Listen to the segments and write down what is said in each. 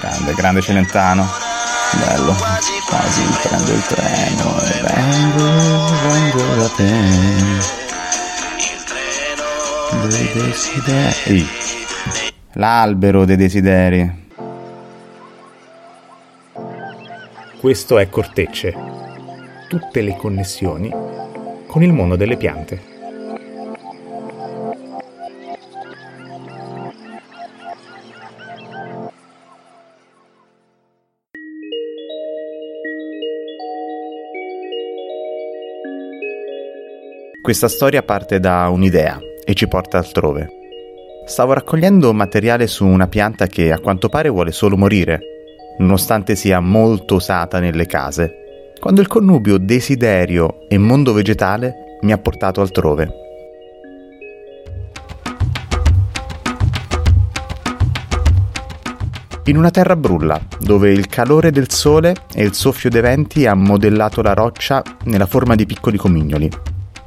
grande, grande Celentano. Bello. Quasi prendo il treno e vengo, vengo da te. Dei desideri. L'albero dei desideri. Questo è Cortecce. Tutte le connessioni con il mondo delle piante. Questa storia parte da un'idea e ci porta altrove. Stavo raccogliendo materiale su una pianta che a quanto pare vuole solo morire, nonostante sia molto usata nelle case, quando il connubio desiderio e mondo vegetale mi ha portato altrove. In una terra brulla, dove il calore del sole e il soffio dei venti ha modellato la roccia nella forma di piccoli comignoli,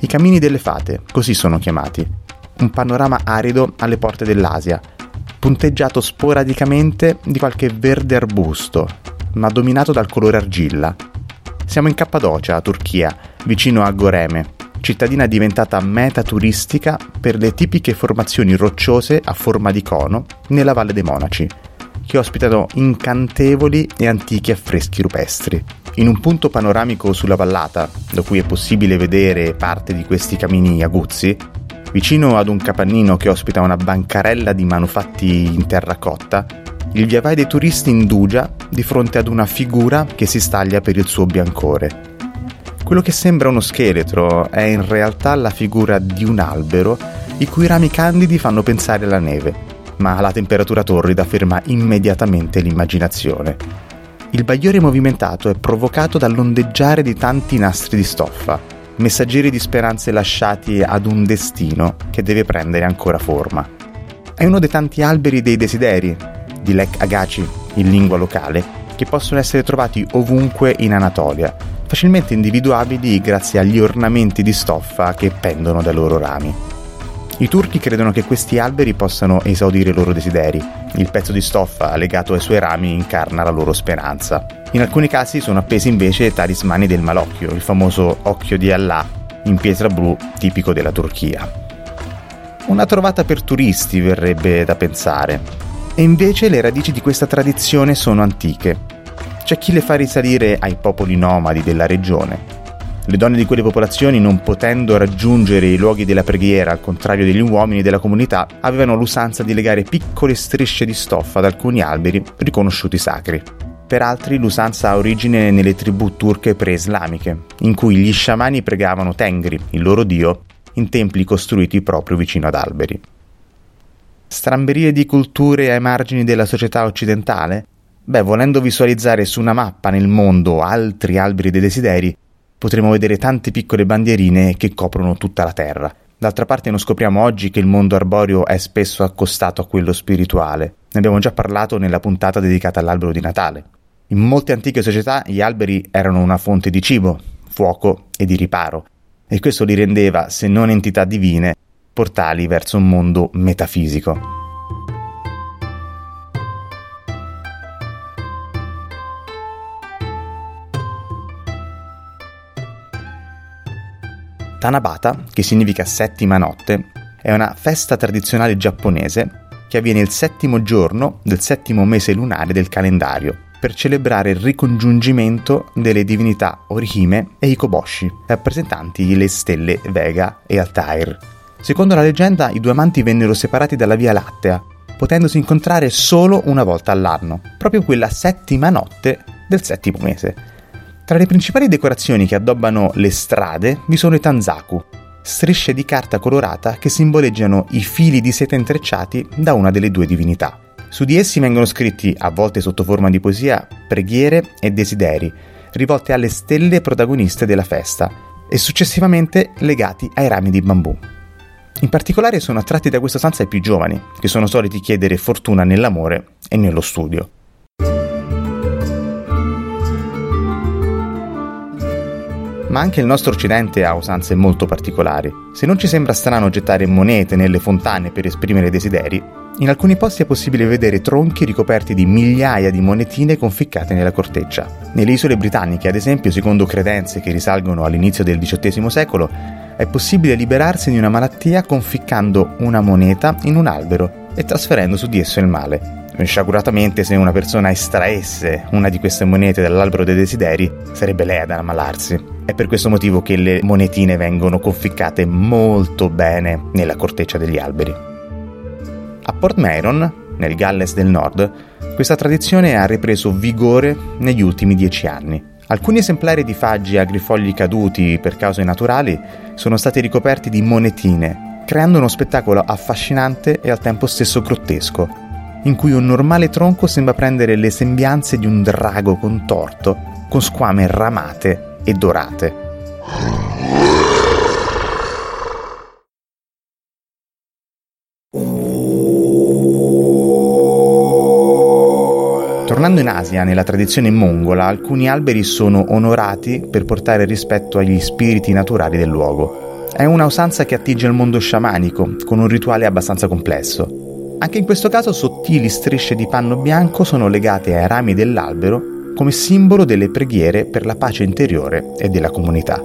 i Camini delle Fate, così sono chiamati. Un panorama arido alle porte dell'Asia, punteggiato sporadicamente di qualche verde arbusto, ma dominato dal colore argilla. Siamo in Cappadocia, Turchia, vicino a Goreme, cittadina diventata meta turistica per le tipiche formazioni rocciose a forma di cono nella Valle dei Monaci, che ospitano incantevoli e antichi affreschi rupestri. In un punto panoramico sulla vallata, da cui è possibile vedere parte di questi camini aguzzi, vicino ad un capannino che ospita una bancarella di manufatti in terracotta, il via vai dei turisti indugia di fronte ad una figura che si staglia per il suo biancore. Quello che sembra uno scheletro è in realtà la figura di un albero i cui rami candidi fanno pensare alla neve, ma la temperatura torrida ferma immediatamente l'immaginazione. Il bagliore movimentato è provocato dall'ondeggiare di tanti nastri di stoffa, messaggeri di speranze lasciati ad un destino che deve prendere ancora forma. È uno dei tanti alberi dei desideri, di Lek Agaci, in lingua locale, che possono essere trovati ovunque in Anatolia, facilmente individuabili grazie agli ornamenti di stoffa che pendono dai loro rami. I turchi credono che questi alberi possano esaudire i loro desideri. Il pezzo di stoffa legato ai suoi rami incarna la loro speranza. In alcuni casi sono appesi invece talismani del malocchio, il famoso occhio di Allah, in pietra blu tipico della Turchia. Una trovata per turisti verrebbe da pensare. E invece le radici di questa tradizione sono antiche. C'è chi le fa risalire ai popoli nomadi della regione, le donne di quelle popolazioni, non potendo raggiungere i luoghi della preghiera, al contrario degli uomini della comunità, avevano l'usanza di legare piccole strisce di stoffa ad alcuni alberi riconosciuti sacri. Per altri l'usanza ha origine nelle tribù turche pre-islamiche, in cui gli sciamani pregavano Tengri, il loro dio, in templi costruiti proprio vicino ad alberi. Stramberie di culture ai margini della società occidentale? Beh, volendo visualizzare su una mappa nel mondo altri alberi dei desideri, potremo vedere tante piccole bandierine che coprono tutta la Terra. D'altra parte non scopriamo oggi che il mondo arboreo è spesso accostato a quello spirituale. Ne abbiamo già parlato nella puntata dedicata all'albero di Natale. In molte antiche società gli alberi erano una fonte di cibo, fuoco e di riparo, e questo li rendeva, se non entità divine, portali verso un mondo metafisico. Tanabata, che significa settima notte, è una festa tradizionale giapponese che avviene il settimo giorno del settimo mese lunare del calendario per celebrare il ricongiungimento delle divinità Orihime e Ikoboshi, rappresentanti le stelle Vega e Altair. Secondo la leggenda, i due amanti vennero separati dalla Via Lattea, potendosi incontrare solo una volta all'anno, proprio quella settima notte del settimo mese. Tra le principali decorazioni che addobbano le strade vi sono i tanzaku, strisce di carta colorata che simboleggiano i fili di seta intrecciati da una delle due divinità. Su di essi vengono scritti, a volte sotto forma di poesia, preghiere e desideri, rivolte alle stelle protagoniste della festa e successivamente legati ai rami di bambù. In particolare sono attratti da questa stanza i più giovani, che sono soliti chiedere fortuna nell'amore e nello studio. Ma anche il nostro occidente ha usanze molto particolari. Se non ci sembra strano gettare monete nelle fontane per esprimere desideri, In alcuni posti è possibile vedere tronchi ricoperti di migliaia di monetine conficcate nella corteccia. Nelle isole britanniche, ad esempio, secondo credenze che risalgono all'inizio del XVIII secolo, è possibile liberarsi di una malattia conficcando una moneta in un albero e trasferendo su di esso il male. Sciaguratamente, se una persona estraesse una di queste monete dall'albero dei desideri, sarebbe lei ad ammalarsi. È per questo motivo che le monetine vengono conficcate molto bene nella corteccia degli alberi. A Port Meron, nel Galles del Nord, questa tradizione ha ripreso vigore negli ultimi dieci anni. Alcuni esemplari di faggi agrifogli caduti per cause naturali sono stati ricoperti di monetine, creando uno spettacolo affascinante e al tempo stesso grottesco, in cui un normale tronco sembra prendere le sembianze di un drago contorto, con squame ramate e dorate. Tornando in Asia, nella tradizione mongola, alcuni alberi sono onorati per portare rispetto agli spiriti naturali del luogo. È una usanza che attinge il mondo sciamanico, con un rituale abbastanza complesso. Anche in questo caso sottili strisce di panno bianco sono legate ai rami dell'albero come simbolo delle preghiere per la pace interiore e della comunità.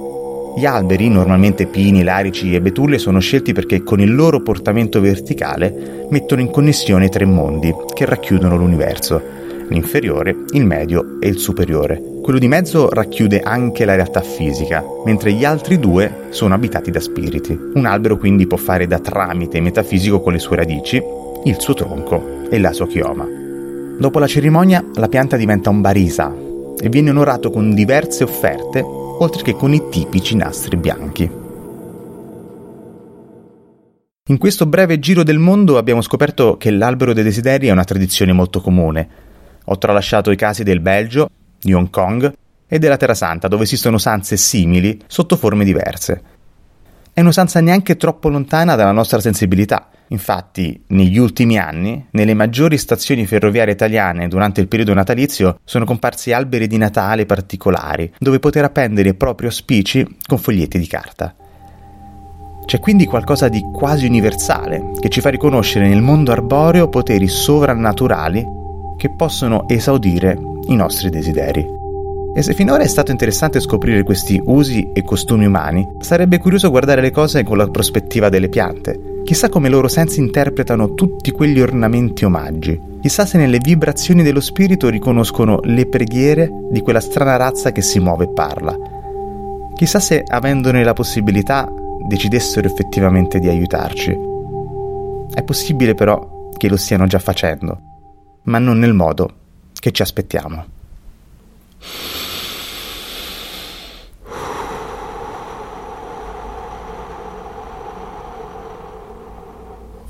Gli alberi, normalmente pini, larici e betulle, sono scelti perché con il loro portamento verticale mettono in connessione tre mondi che racchiudono l'universo l'inferiore, il medio e il superiore. Quello di mezzo racchiude anche la realtà fisica, mentre gli altri due sono abitati da spiriti. Un albero quindi può fare da tramite metafisico con le sue radici, il suo tronco e la sua chioma. Dopo la cerimonia la pianta diventa un barisa e viene onorato con diverse offerte, oltre che con i tipici nastri bianchi. In questo breve giro del mondo abbiamo scoperto che l'albero dei desideri è una tradizione molto comune, ho tralasciato i casi del Belgio, di Hong Kong e della Terra Santa, dove esistono usanze simili sotto forme diverse. È un'usanza neanche troppo lontana dalla nostra sensibilità. Infatti, negli ultimi anni, nelle maggiori stazioni ferroviarie italiane durante il periodo natalizio sono comparsi alberi di Natale particolari, dove poter appendere propri auspici con foglietti di carta. C'è quindi qualcosa di quasi universale che ci fa riconoscere nel mondo arboreo poteri sovrannaturali che possono esaudire i nostri desideri. E se finora è stato interessante scoprire questi usi e costumi umani, sarebbe curioso guardare le cose con la prospettiva delle piante. Chissà come i loro sensi interpretano tutti quegli ornamenti omaggi. Chissà se nelle vibrazioni dello spirito riconoscono le preghiere di quella strana razza che si muove e parla. Chissà se, avendone la possibilità, decidessero effettivamente di aiutarci. È possibile però che lo stiano già facendo ma non nel modo che ci aspettiamo.